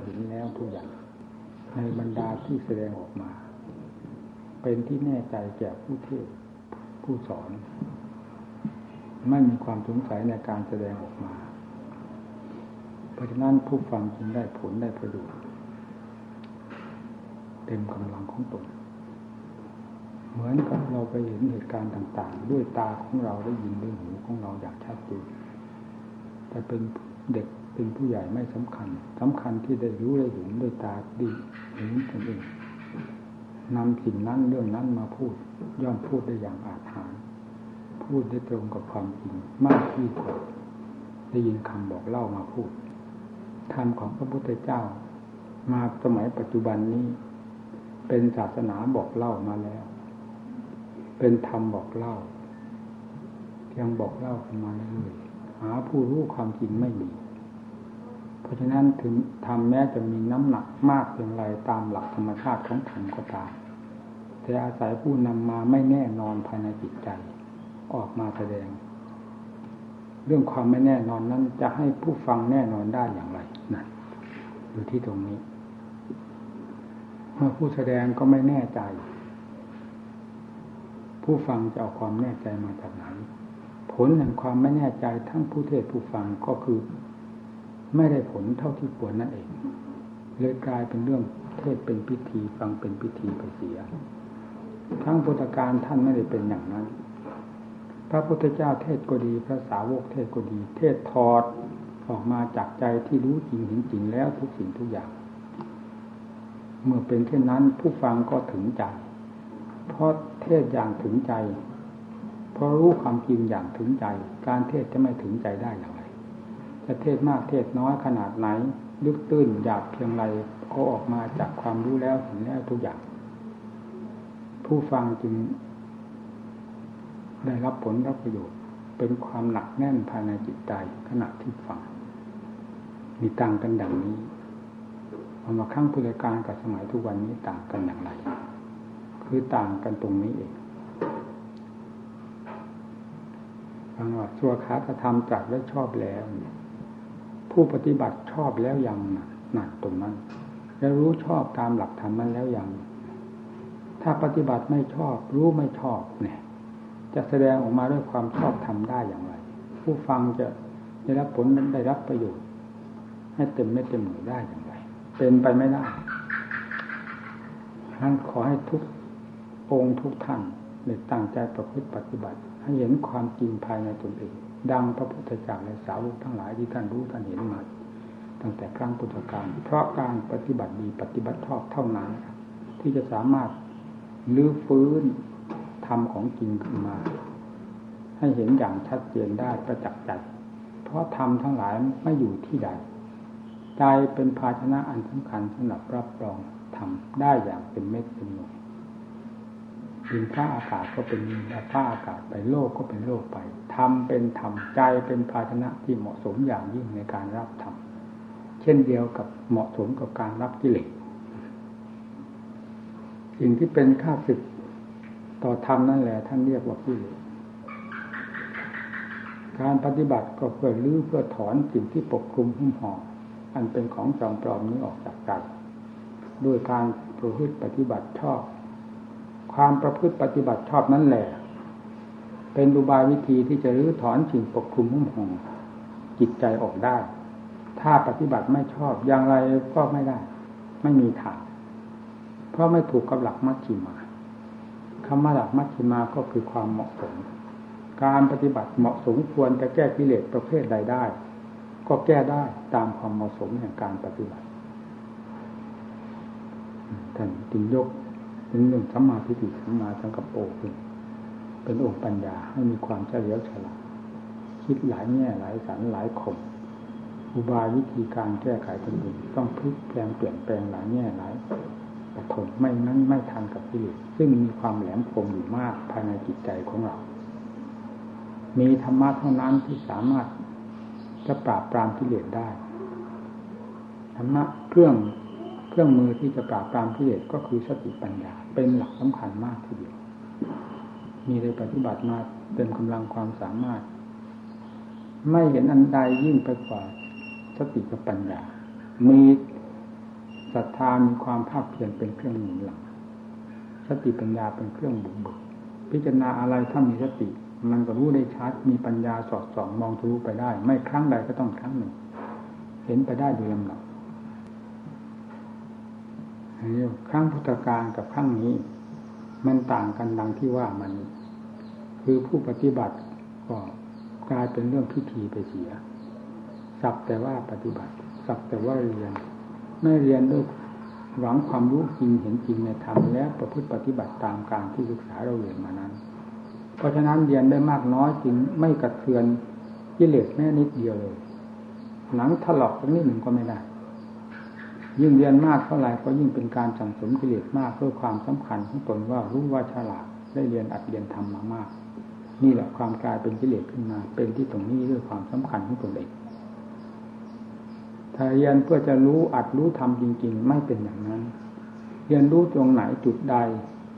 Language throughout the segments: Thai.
เห็นแล้วทุกอย่างในบรรดาที่แสดงออกมา เป็นที่แน่ใจแก่ผู้เทศผู้สอน ไม่มีความสงสัยในการแสดงออกมา เพราะฉะนั้นผู้ฟังจึงได้ผลได้ประโยชน์เต็มกำลังของตนเหมือนกับเราไปเห็นเหตุการณ์ต่างๆ ด้วยตาของเราได้ยินด้วยหูของเราอย่างชัดเจนแต่เป็นเด็ก เป็นผู้ใหญ่ไม่สำคัญสำคัญที่ได้รู้ได้เห็นด้วยตาดีเห็นตนเองนำสิ่งนั้นเรื่องนั้นมาพูด ย่อมพูดได้อย่างอาถรรพ์พูดได้ตรงกับความจริงมากที่สุดได้ยินคำบอกเล่ามาพูดธรรมของพระพุทธเจ้า มาสมัยปัจจุบันนี้ เป็นศาสนาบอกเล่ามาแล้ว เป็นธรรมบอกเล่ายังบอกเล่ากันมาเรื่อยหาผู้รู้ความจริงไม่มี เพราะฉะนั้นถึงทำแม้จะมีน้ำหนักมากอย่างไรตามหลักธรรมชาติของธรรมก็ตามแต่อาศัยผู้นำมาไม่แน่นอนภายในจิตใจ ออกมาแสดง เรื่องความไม่แน่นอนนั้นจะให้ผู้ฟังแน่นอนได้อย่างไรนั่นอยู่ที่ตรงนี้ เมื่อผู้แสดงก็ไม่แน่ใจ ผู้ฟังจะเอาความแน่ใจมาจากไหนผลแห่งความไม่แน่ใจทั้งผู้เทศผู้ฟังก็คือ ไม่ได้ผลเท่าที่ควรนั่นเอง เลยกลายเป็นเรื่องเทศเป็นพิธีฟังเป็นพิธีไปเสียทั้งพุทธการท่านไม่ได้เป็นอย่างนั้น พระพุทธเจ้าเทศก็ดี พระสาวกเทศก็ดี เทศทอดออกมาจากใจที่รู้จริงเห็นจริงแล้วทุกสิ่งทุกอย่าง เมื่อเป็นเช่นนั้นผู้ฟังก็ถึงใจ เพราะเทศอย่างถึงใจ เพราะรู้ความจริงอย่างถึงใจ การเทศจะไม่ถึงใจได้อย่างไร จะเทศมากเทศน้อยขนาดไหน ลึกตื้นหยาบเพียงไรก็ออกมาจากความรู้แล้วเห็นแล้วทุกอย่าง ผู้ฟังจึง ได้รับผลรับประโยชน์ เป็นความหนักแน่นภายในจิตใจขณะที่ฟัง มีต่างกันอย่างนี้เอามาขั้งพุทธการกับสมัยทุกวันนี้ต่างกันอย่างไร คือต่างกันตรงนี้เองฟังว่าชัวขาะทำจัดไว้ชอบแล้วเนี่ย ผู้ปฏิบัติชอบแล้วยังหนักตรงนั้นจะรู้ชอบตามหลักธรรมนั้นแล้วยัง ถ้าปฏิบัติไม่ชอบ รู้ไม่ชอบเนี่ย จะแสดงออกมาด้วยความชอบทำได้อย่างไร ผู้ฟังจะได้รับผลนั้นได้รับประโยชน์ ให้เต็มไม่เต็มหน่วยได้อย่างไร เป็นไปไม่ได้ท่านขอให้ทุกองค์ทุกท่านในตั้งใจประพฤติปฏิบัติ ให้เห็นความจริงภายในตนเอง ดังพระพุทธเจ้าและสาวกทั้งหลายที่ท่านรู้ท่านเห็นมา ตั้งแต่ครั้งพุทธกาลเพราะการปฏิบัติดีปฏิบัติชอบเท่านั้น ที่จะสามารถลื้อฟื้นธรรมของจริงขึ้นมา ให้เห็นอย่างชัดเจนได้ประจักษ์ใจเพราะธรรมทั้งหลายไม่อยู่ที่ใดใจเป็นภาชนะอันสำคัญสำหรับรับรองธรรมได้อย่างเป็นเม็ดเป็นหน่วย ดินฟ้าอากาศก็เป็นดินฟ้าอากาศไปโลกก็เป็นโลกไปธรรมเป็นธรรมใจเป็นภาชนะที่เหมาะสมอย่างยิ่งในการรับธรรมเช่นเดียวกับเหมาะสมกับการรับกิเลสสิ่งที่เป็นข้าศึกต่อธรรมนั่นแหละท่านเรียกว่ากิเลสการปฏิบัติก็เพื่อลื้อเพื่อถอนสิ่งที่ปกคลุมหุ้มห่ออันเป็นของจอมปลอมนี้ออกจากใจด้วยการประพฤติปฏิบัติชอบ ความประพฤติปฏิบัติชอบนั่นแหละ เป็นอุบายวิธีที่จะรื้อถอนสิ่งปกคลุมหุ้มห่อจิตใจออกได้ ถ้าปฏิบัติไม่ชอบอย่างไรก็ไม่ได้ ไม่มีทางเพราะไม่ถูกกับหลักมัชฌิมาคำว่าหลักมัชฌิมาก็คือความเหมาะสม การปฏิบัติเหมาะสมควรจะแก้กิเลสประเภทใดได้ ก็แก้ได้ตามความเหมาะสมแห่งการปฏิบัติท่านจึงยก ถึงเรื่องสัมมาทิฏฐิสัมมาสังกัปโปขึ้นเป็นองค์ปัญญาให้มีความเฉลียวฉลาดคิดหลายแง่หลายสันหลายคมอุบายวิธีการแก้ไขตนเองต้องพลิกแปลงเปลี่ยนแปลงหลายแง่หลายปฐมไม่นั้นไม่ทันกับกิเลสซึ่งมีความแหลมคมอยู่มากภายในจิตใจของเรา มีธรรมะเท่านั้นที่สามารถจะปราบปรามกิเลสได้ธรรมะเครื่องเครื่องมือที่จะปราบปรามกิเลสก็คือสติปัญญา เป็นหลักสำคัญมากทีเดียว มีได้ปฏิบัติมาเต็มกำลังความสามารถ ไม่เห็นอันใดยิ่งไปกว่าสติกับปัญญา มีศรัทธามีความภาคเพียรเป็นเครื่องหนุนหลัง สติปัญญาเป็นเครื่องบุกเบิกพิจารณาอะไรถ้ามีสติ มันก็รู้ได้ชัด มีปัญญาสอดส่องมองทะลุไปได้ ไม่ครั้งใดก็ต้องครั้งหนึ่ง เห็นไปได้โดยลำดับ ครั้งพุทธกาลกับครั้งนี้ มันต่างกันดังที่ว่ามัน คือผู้ปฏิบัติก็กลายเป็นเรื่องพิธีไปเสีย สักแต่ว่าปฏิบัติ สักแต่ว่าเรียน ไม่เรียนด้วยหวังความรู้จริงเห็นจริงในธรรมและประพฤติปฏิบัติตามการที่ศึกษาเราเรียนมานั้น เพราะฉะนั้นเรียนได้มากน้อยจึงไม่กระเทือนกิเลสแม้นิดเดียวเลยหนังถลอกสักนิดหนึ่งก็ไม่ได้ ยิ่งเรียนมากเท่าไหร่ก็ยิ่งเป็นการสั่งสมกิเลสมากเพื่อความสำคัญของตนว่ารู้ว่าฉลาดได้เรียนอัดเรียนทำมามาก นี่แหละความกลายเป็นกิเลสขึ้นมา เป็นที่ตรงนี้ด้วยความสำคัญของตนเองถ้าเรียนเพื่อจะรู้อัดรู้ทำจริง ๆ ไม่เป็นอย่างนั้น เรียนรู้ตรงไหนจุดใด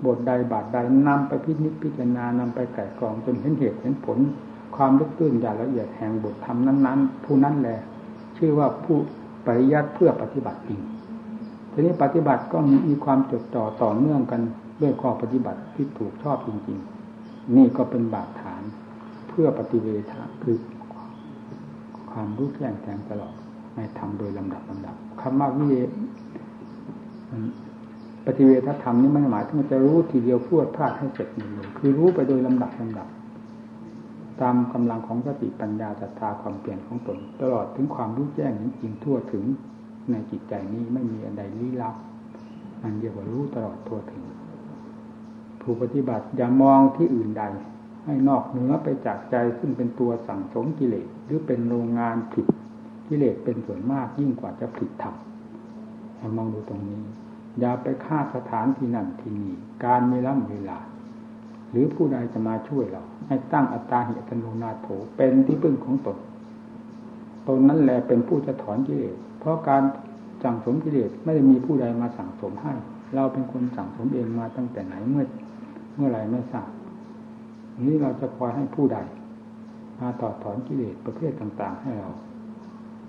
บทใดบาทใดนำไปพิจิตพิจารณานำไปไก่กรองจนเห็นเหตุเห็นผล ความลึกตื้นอย่างละเอียดแห่งบทธรรมนั้น ๆ ผู้นั้นแหละชื่อว่าผู้ ปริยัติเพื่อปฏิบัติจริงทีนี้ปฏิบัติก็มีความจดจ่อต่อเนื่องกันด้วยข้อปฏิบัติที่ถูกชอบจริง ๆ นี่ก็เป็นบาดฐานเพื่อปฏิเวทะคือความรู้แจ้งแทงตลอดให้ทำโดยลำดับลำดับคำว่าวิเยปฏิเวทธรรมนี่ไม่หมายถึงจะรู้ทีเดียวพูดพลาดให้เสร็จหมดเลยคือรู้ไปโดยลำดับลำดับ ตามกำลังของสติปัญญาศรัทธาความเปลี่ยนของตน ตลอดถึงความรู้แจ้งจริงทั่วถึงในจิตใจนี้ไม่มีอะไรลี้ลับอันเดียวว่ารู้ตลอดทั่วถึง ผู้ปฏิบัติอย่ามองที่อื่นใด ให้นอกเหนือไปจากใจซึ่งเป็นตัวสั่งสมกิเลสหรือเป็นโรงงานผิดกิเลสเป็นส่วนมากยิ่งกว่าจะผิดธรรมให้มองดูตรงนี้ อย่าไปฆ่าสถานที่นั่นที่นี่การไม่ล่ำเวลา หรือผู้ใดจะมาช่วยเรา ให้ตั้งอัตตาหิตโนนาโถเป็นที่พึ่งของตนตนนั้นแหละเป็นผู้จะถอนกิเลสเพราะการสั่งสมกิเลสไม่ได้มีผู้ใดมาสั่งสมให้ เราเป็นคนสั่งสมเองมาตั้งแต่ไหนเมื่อเมื่อไรไม่ทราบนี้เราจะคอยให้ผู้ใด มาต่อถอนกิเลสประเภทต่าง ๆ ให้เรา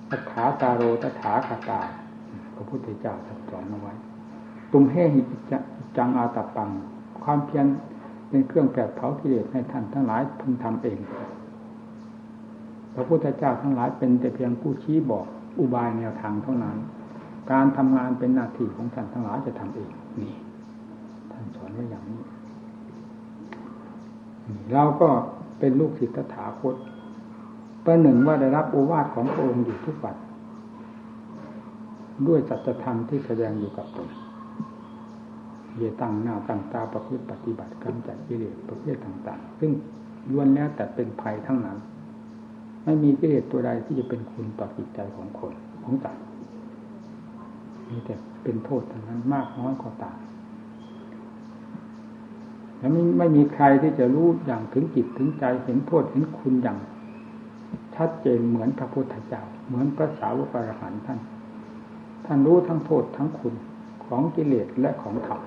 ตถาตาโรตถาคาตาพระพุทธเจ้าสอนเอาไว้ ตุมเฮหิจังอาตปัง ความเพียร เป็นเครื่องแผดเผากิเลสให้ท่านทั้งหลายพึงทำเอง พระพุทธเจ้าทั้งหลายเป็นแต่เพียงผู้ชี้บอกอุบายแนวทางเท่านั้น การทำงานเป็นหน้าที่ของท่านทั้งหลายจะทำเองนี่ท่านสอนไว้อย่างนี้ เราก็เป็นลูกศิษย์ตถาคตประหนึ่งว่าได้รับโอวาทของพระองค์อยู่ทุกวันด้วยจัตธรรมที่แสดงอยู่กับตน เยตั้งหน้าตั้งตาประพฤติปฏิบัติกำจัดกิเลสประเภทต่าง ๆ ซึ่งล้วนแล้วแต่เป็นภัยทั้งนั้น ไม่มีกิเลสตัวใดที่จะเป็นคุณต่อจิตใจของคนของสัตว์มีแต่เป็นโทษทั้งนั้นมากน้อยก็ต่ามแล้วไม่ไม่มีใครที่จะรู้อย่างถึงจิตถึงใจเห็นโทษเห็นคุณอย่าง ชัดเจนเหมือนพระพุทธเจ้าเหมือนพระสาวกอรหันท่าน ท่านรู้ทั้งโทษทั้งคุณของกิเลสและของธรรม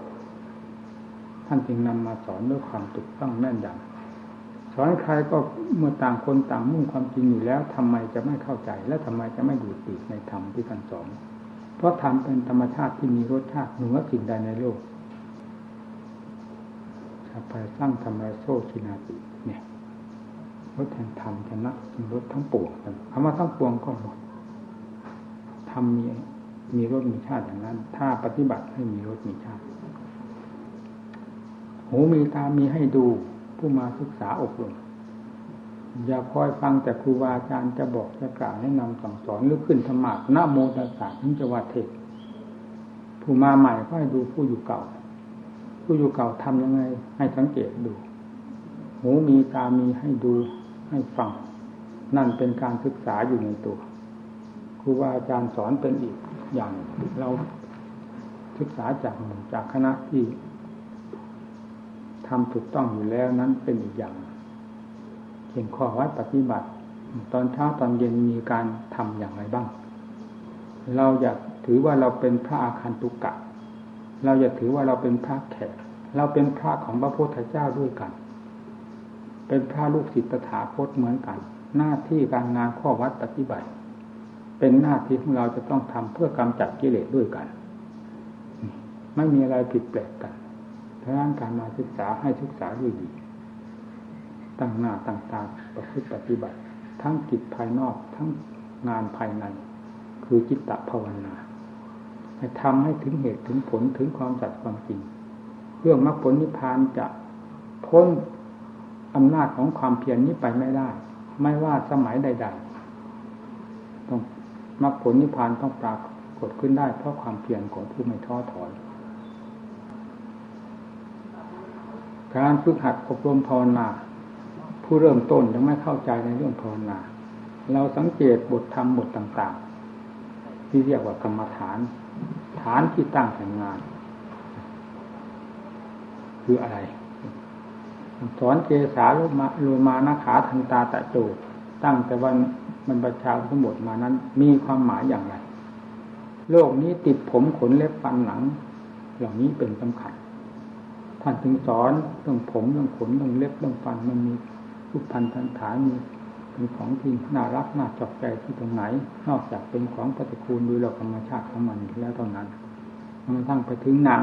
ท่านจึงนำมาสอนด้วยความถูกต้องแน่นยำสอนใครก็เมื่อต่างคนต่างมุ่งความจริงอยู่แล้วทำไมจะไม่เข้าใจ และทำไมจะไม่ดูติดในธรรมที่ท่านสอน เพราะธรรมเป็นธรรมชาติที่มีรสชาติเหนือสิ่งใดในโลกชาพายสร้างธรรมะโซชินาติเนี่ยรถแห่งธรรมชนะรถทั้งปวงคำว่าทั้งปวงก็หมดธรรมมีมีรถมีชาติอย่างนั้น ถ้าปฏิบัติให้มีรถมีชาติ หูมีตามีให้ดูผู้มาศึกษาอบรมอย่าคอยฟังแต่ครูบาอาจารย์จะบอกจะกล่าวแนะนำสั่งสอนหรือขึ้นธรรมะนาโมตัสสะถึงจะว่าเทศผู้มาใหม่ก็ให้ดูผู้อยู่เก่า ผู้อยู่เก่าทำยังไง ให้สังเกตดู หูมีตามีให้ดูให้ฟัง นั่นเป็นการศึกษาอยู่ในตัวครูบาอาจารย์สอนเป็นอีกอย่างเราศึกษาจากจากคณะที่ ทำถูกต้องอยู่แล้วนั้นเป็นอีกอย่างเขียนข้อวัดปฏิบัติ ตอนเช้าตอนเย็นมีการทำอย่างไรบ้าง เราอยากถือว่าเราเป็นพระอาคันตุกะ เราอย่าถือว่าเราเป็นพระแขก เราเป็นพระของพระพุทธเจ้าด้วยกัน เป็นพระลูกศิษย์ตถาคตเหมือนกัน หน้าที่การงานข้อวัดปฏิบัติ เป็นหน้าที่ของเราจะต้องทำเพื่อกำจัดกิเลสด้วยกัน ไม่มีอะไรผิดแปลกกัน ราะนั้นการมาศึกษาให้ศึกษาด้วยดี ตั้งหน้าตั้งตาประพฤติปฏิบัติ ทั้งกิจภายนอกทั้งงานภายใน คือจิตตภาวนาให้ทำให้ถึงเหตุถึงผลถึงความจัดความจริง เรื่องมรรคผลนิพพานจะพ้นอำนาจของความเพียรนนี้ไปไม่ได้ ไม่ว่าสมัยใด ๆ ต้องมรรคผลนิพพานต้องปรากฏขึ้นได้เพราะความเพียรของผู้ไม่ท้อถอย การฝึกหัดอบรมภาวนา ผู้เริ่มต้นยังไม่เข้าใจในเรื่องภาวนา เราสังเกตบทธรรมบทต่าง ๆ ที่เรียกว่ากรรมฐาน ฐานที่ตั้งแห่งงาน คืออะไรสอนเกสาลุมาลูมานาขาทันตาตะโจตั้งแต่วันมันประชาทั้งหมดมานั้น มีความหมายอย่างไร โลกนี้ติดผมขนเล็บฟันหนัง เหล่านี้เป็นสำคัญานถึงสอนเรื่องผมเรื่องขนเรื่องเล็บเรื่องฟันมันมีรูปพันธันฐานมีเป็นของที่น่ารักน่าจอกใจที่ตรงไหน นอกจากเป็นของปฏิคูลโดยหลักธรรมชาติของมันแล้วเท่านั้นมันทั้งไปถึงหนัง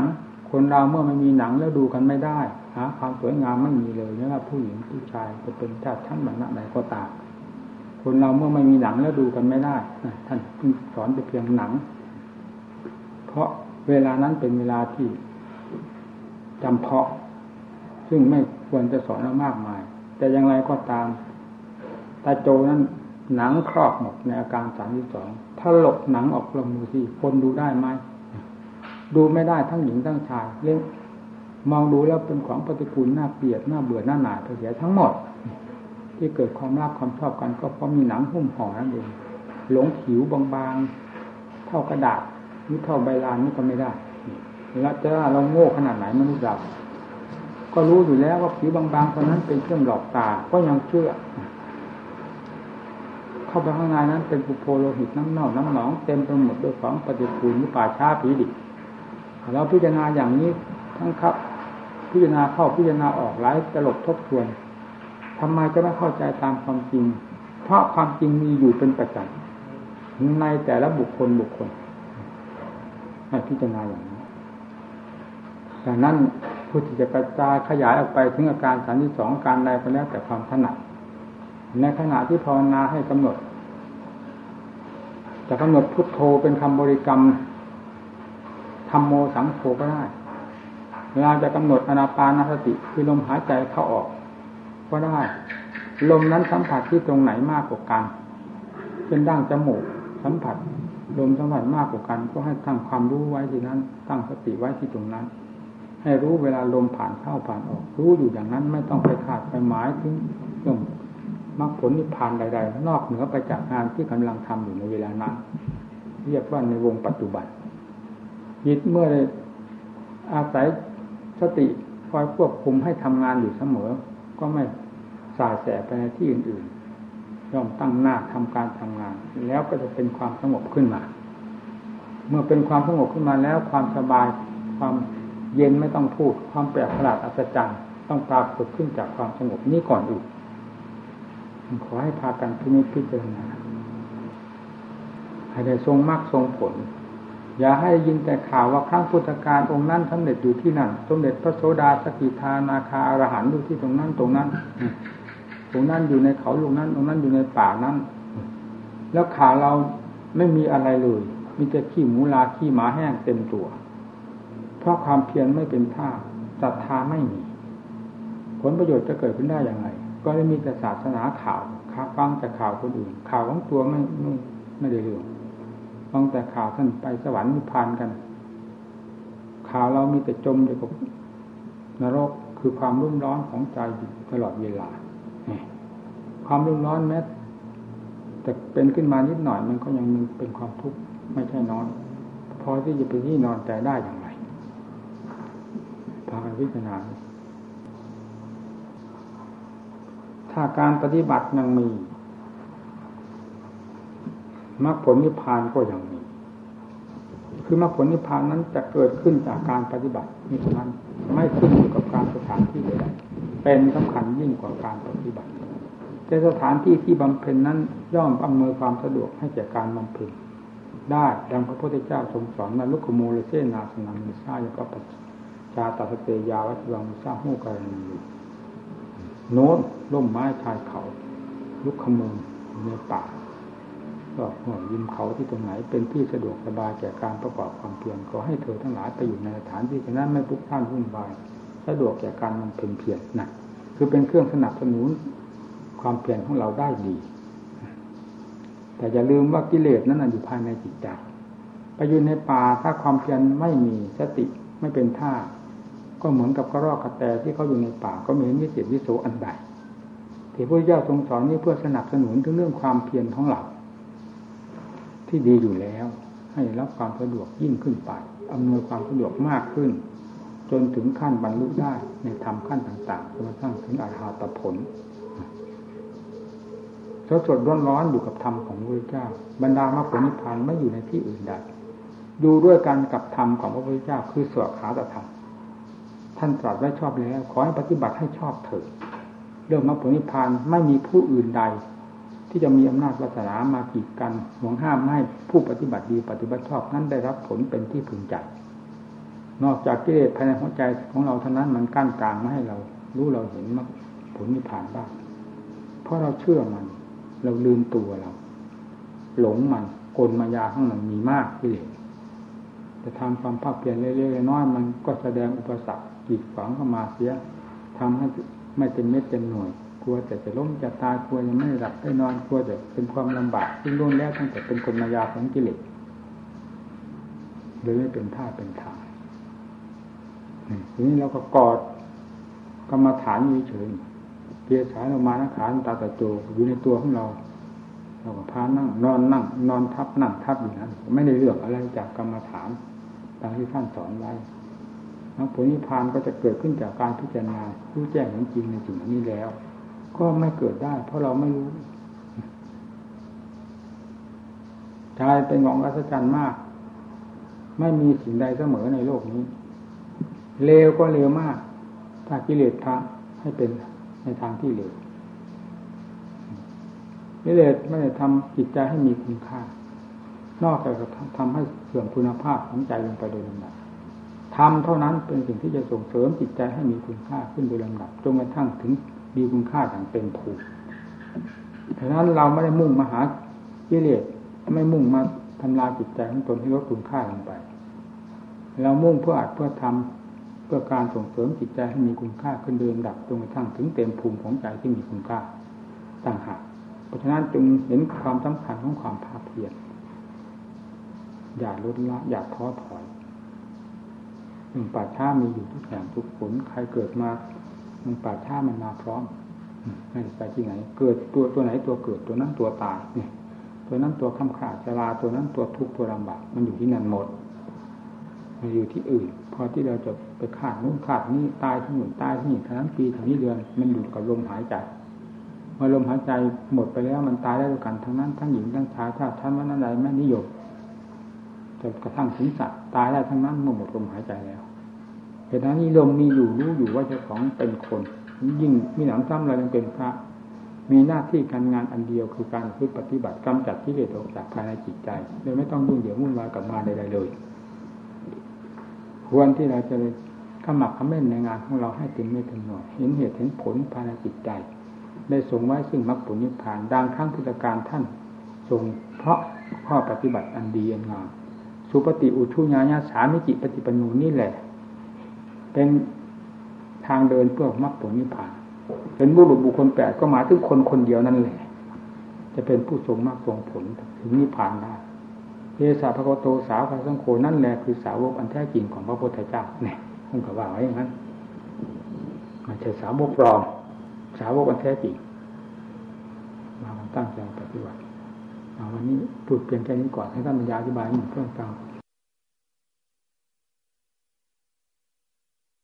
คนเราเมื่อไม่มีหนังแล้วดูกันไม่ได้หาความสวยงามไม่มีเลยไม่ว่าผู้หญิงผู้ชายจะเป็นชาติชั้นวรรณะใดก็ตามคนเราเมื่อไม่มีหนังแล้วดูกันไม่ได้ท่านสอนแต่เพียงหนัง เพราะเวลานั้นเป็นเวลาที่ จำเพาะ ซึ่งไม่ควรจะสอนมากมาย แต่อย่างไรก็ตามตาโจนั้นหนังครอบหมดในอาการสามที่สองถ้าหลบหนังออกลงมือที่คนดูได้ไหมดูไม่ได้ทั้งหญิงทั้งชายเล่นมองดูแล้วเป็นของปฏิกูลน่าเกลียดน่าเบื่อหน้าหนาเสียทั้งหมด ที่เกิดความรักความชอบกัน ก็เพราะมีหนังหุ้มห่อนั่นเองหลงผิวบางๆ เท่ากระดาษหรือเท่าใบลานนี่ก็ไม่ได้ แล้วจะเราโง่ขนาดไหนมนุษย์เรา ก็รู้อยู่แล้วว่าผิวบางๆตอนนั้นเป็นเครื่องหลอกตา ก็ยังเชื่อ เข้าไปข้างในนั้นเป็นปุโพโลหิตน้ำเน่าน้ำหนองเต็มไปหมดด้วยของปฏิกูลนิป่าช้าผีดิบเราพิจารณาอย่างนี้ทั้งครับ พิจารณาเข้าพิจารณาออกหลายตลบทบทวนทำไมจะไม่เข้าใจตามความจริง เพราะความจริงมีอยู่เป็นประจำในแต่ละบุคคลบุคคลให้พิจารณาอย่างนี้ ดังนั้นผู้ที่จะกระจายขยายออกไปถึงอาการสามที่สองการใดก็แล้วแต่ความถนัดในขณะที่ภาวนาให้กำหนดจะกำหนดพุทโธเป็นคำบริกรรมธรรมโมสังโฆก็ได้เวลาจะกำหนดอนาปานสติคือลมหายใจเข้าออก ก็ได้ ลมนั้นสัมผัสที่ตรงไหนมากกว่ากันเป็นดั้งจมูกสัมผัสลมสัมผัสมากกว่ากัน ก็ให้ตั้งความรู้ไว้ที่นั้น ตั้งสติไว้ที่ตรงนั้น ให้รู้เวลาลมผ่านเข้าผ่านออก รู้อยู่อย่างนั้นไม่ต้องไปขาดไปหมายถึงเรื่องมรรคผลนิพพานใด ๆ นอกเหนือไปจากงานที่กำลังทำอยู่ในเวลานั้นเรียกว่าในวงปัจจุบันจิตเมื่ออาศัยสติคอยควบคุมให้ทำงานอยู่เสมอ ก็ไม่สายแสไปในที่อื่นๆย่อมตั้งหน้าทำการทำงาน แล้วก็จะเป็นความสงบขึ้นมา เมื่อเป็นความสงบขึ้นมาแล้วความสบายความ เย็นไม่ต้องพูดความแปลกประหลาดอัศจรรย์ต้องปรากฏขึ้นจากความสงบนี้ก่อนอื่นขอให้พากันพิจิตพิจารณาให้ได้ทรงมรรคทรงผล อย่าให้ยินแต่ข่าวว่าครั้งพุทธกาลองค์นั้นสำเร็จอยู่ที่นั่น สมเด็จพระโสดาสกิทานาคาอรหันต์อยู่ที่ตรงนั้นตรงนั้น ตรงนั้นอยู่ในเขาตรงนั้น ตรงนั้นอยู่ในป่านั้น แล้วข่าวเราไม่มีอะไรเลย มีแต่ขี้หมูลาขี้หมาแห้งเต็มตัว เพราะความเพียรไม่เป็นท่าศรัทธาไม่มี ผลประโยชน์จะเกิดขึ้นได้อย่างไร ก็ไม่มีแต่ศาสนาข่าวฟังแต่ข่าวคนอื่น ข่าวของตัวไม่ไม่ไม่ได้เรื่องฟังแต่ข่าวท่านไปสวรรค์นิพพานกัน ข่าวเรามีแต่จมอยู่กับนรกคือความรุ่มร้อนของใจตลอดเวลาความรุ่มร้อนแม้แต่เป็นขึ้นมานิดหน่อยมันก็ยังมีเป็นความทุกข์ไม่ใช่น้อนพอที่จะเป็นที่นอนใจได้อย่างไร พิจารณาถ้าการปฏิบัติยังมีมรรคผลนิพพานก็ย่างนี้คือมรรคผลนิพพานนั้นจะเกิดขึ้นจากการปฏิบัตินี่เท่านั้น ไม่ขึ้นอยู่กับการสถานที่ใดเป็นสำคัญยิ่งกว่าการปฏิบัติ แต่สถานที่ที่บำเพ็ญนั้นย่อมอำนวยความสะดวกให้แก่การบำเพ็ญได้ดังพระพุทธเจ้าทรงสอนมาลุกโมเลเซนาสนามิซายปปั ชาตาสเตยาวัตวังมุซางหูกรณีโน้นร่มไม้ชายเขา ลุกขมูลในป่าก็หัวยิมเขาที่ตรงไหนเป็นที่สะดวกสบายแก่การประกอบความเพียรขอให้เธอทั้งหลายไปอยู่ในสถานที่นั้นไม่พุกท่านวุ่นวายสะดวกแก่การมันเพียรเพียรนะคือเป็นเครื่องสนับสนุนความเพียรของเราได้ดี แต่อย่าลืมว่ากิเลสนั้นอยู่ภายในจิตใจไปอยู่ในป่าถ้าความเพียรไม่มีสติไม่เป็นท่า ก็เหมือนกับกระรอกกระแตที่เขาอยู่ในป่าก็มีวิเศษวิโสอันใดที่พระเจ้าทรงสอนนี้เพื่อสนับสนุนถึงเรื่องความเพียรของเราที่ดีอยู่แล้ว ให้รับความสะดวกยิ่งขึ้นไปอำนวยความสะดวกมากขึ้น จนถึงขั้นบรรลุได้ในธรรมขั้นต่างๆจนกระทั่งถึงอาหาตผลสดสดร้อนร้อนอยู่กับธรรมของพระเจ้า บรรดามรรคผลนิพพานไม่อยู่ในที่อื่นใดอยู่ด้วยกันกับธรรมของพระพุทธเจ้าคือสวขาตธรรม ท่านตรัสไว้ชอบแล้ว ขอให้ปฏิบัติให้ชอบเถิดเรื่องมรรคผลนิพพานไม่มีผู้อื่นใด ที่จะมีอำนาจวาสนามากีดกันห่วงห้ามให้ผู้ปฏิบัติดีปฏิบัติชอบนั้นได้รับผลเป็นที่พึงใจนอกจากกิเลสภายในหัวใจของเราเท่านั้นมันกั้นกลางไม่ให้เรา รู้เราเห็นมรรคผลนิพพานบ้างเพราะเราเชื่อมัน เราลืมตัวเรา หลงมันกลมายาข้างมันมีมากที่เลยจะทำความภาคเพียรเรื่อยๆน้อยมันก็แสดงอุปสรรค กีดขวางเข้ามาเสียทำให้ไม่เต็มเม็ดเต็มหน่วยกลัวแต่จะล้มจะตายกลัวยังไม่หลับได้นอนกลัวจะเป็นความลำบากซึ่งล้วนแล้วตั้งแต่เป็นคนมายาของกิเลสเลยไม่เป็นท่าเป็นทางทีนี้เราก็กอดกรรมฐานอยู่เฉยเกียร์สายเรามานะขาตาตะโจอยู่ในตัวของเราเราก็พานั่ง นอนนั่ง นอนทับนั่งทับอยู่นั้นไม่ได้เลือกอะไรจากกรรมฐานตามที่ท่านสอนไว้ มรรคผลนิพพานก็จะเกิดขึ้นจากการพิจารณารู้แจ้งจริงในสิ่งนี้แล้ว ก็ไม่เกิดได้ เพราะเราไม่รู้ใจเป็นของอัศจรรย์มาก ไม่มีสิ่งใดเสมอในโลกนี้ เลวก็เลวมาก ถ้ากิเลสทะให้เป็นในทางที่เลวกิเลสไม่ได้ทำจิตใจให้มีคุณค่า นอกจากจะทำให้เสื่อมคุณภาพของใจลงไปโดยลำดับ ทำเท่านั้นเป็นสิ่งที่จะส่งเสริมจิตใจให้มีคุณค่าขึ้นโดยลำดับจนกระทั่งถึงมีคุณค่าอย่างเต็มภูมิฉะนั้นเราไม่ได้มุ่งมาหากิเลสไม่มุ่งมาทำลายจิตใจของตนให้ลดคุณค่าลงไป เรามุ่งเพื่ออัดเพื่อทำเพื่อการส่งเสริมจิตใจให้มีคุณค่าขึ้นเดิมดับจนกระทั่งถึงเต็มภูมิของใจที่มีคุณค่าต่างหากเพราะฉะนั้นจึงเห็นความสำคัญของความภาคเพียรอย่าลดละอย่าท้อถอย หนึ่งป่าช้ามีอยู่ทุกอย่างทุกผลใครเกิดมาหนึ่งป่าช้ามันมาพร้อมไม่ไปที่ไหน เกิดตัวตัวไหนตัวเกิดตัวนั้นตัวตายเนี่ยตัวนั้นตัวข้ามขาดชราตัวนั้นตัวทุกข์ตัวลำบากมันอยู่ที่นั่นหมดมันอยู่ที่อื่น พอที่เราจะไปขาดนู้นขาดนี้ตายที่หนุนตายที่นี่ทั้งปีทั้งนี้เดือนมันอยู่กับลมหายใจเมื่อลมหายใจหมดไปแล้วมันตายได้ด้วยกันทั้งนั้นทั้งหญิงทั้งชายถ้าท่านว่านั้นใดไม่นิยมจะกระทั่งถึงสัตว์ตายได้ทั้งนั้นเมื่อหมดลมหายใจแล้ว เหตุนั้นนี่ลมมีอยู่รู้อยู่ว่าเจ้าของเป็นคน ยิ่งมีหนังซ้ำเรายังเป็นพระ มีหน้าที่การงานอันเดียวคือการพึ่งปฏิบัติกำจัดที่เลสออกจากภายในจิตใจโดยไม่ต้องยุ่งเหยิงวุ่นวายกับงานใดๆเลย ควรที่เราจะขมักขม้นในงานของเราให้เต็มไม่เต็มหน่วยเห็นเหตุเห็นผลภายในจิตใจ ได้ส่งไว้ซึ่งมรรคผลนิพพานดังครั้งพุทธการท่านทรงเพราะข้อปฏิบัติอันดีอันงามสุปฏิอุชุญาญาสามิจิปฏิปนูนี่แหละ เป็นทางเดินเพื่อมรรคผลนิพพานเป็นบุรุษบุคคลแปดก็หมายถึงคนคนเดียวนั่นแหละ จะเป็นผู้ทรงมรรคทรงผลถึงนิพพานได้เยสาพระโตสาวพระสังโฆนั่นแหละคือสาวกอันแท้จริงของพระพุทธเจ้าเนี่ยคงกับว่าไว้อย่างนั้นมันจะสาวกปลอมสาวกอันแท้จริงมาตั้งใจปฏิบัติวันนี้พูดเพียงแค่นี้ก่อนให้ท่านบรรยายอธิบายหมดเพื่อฟัง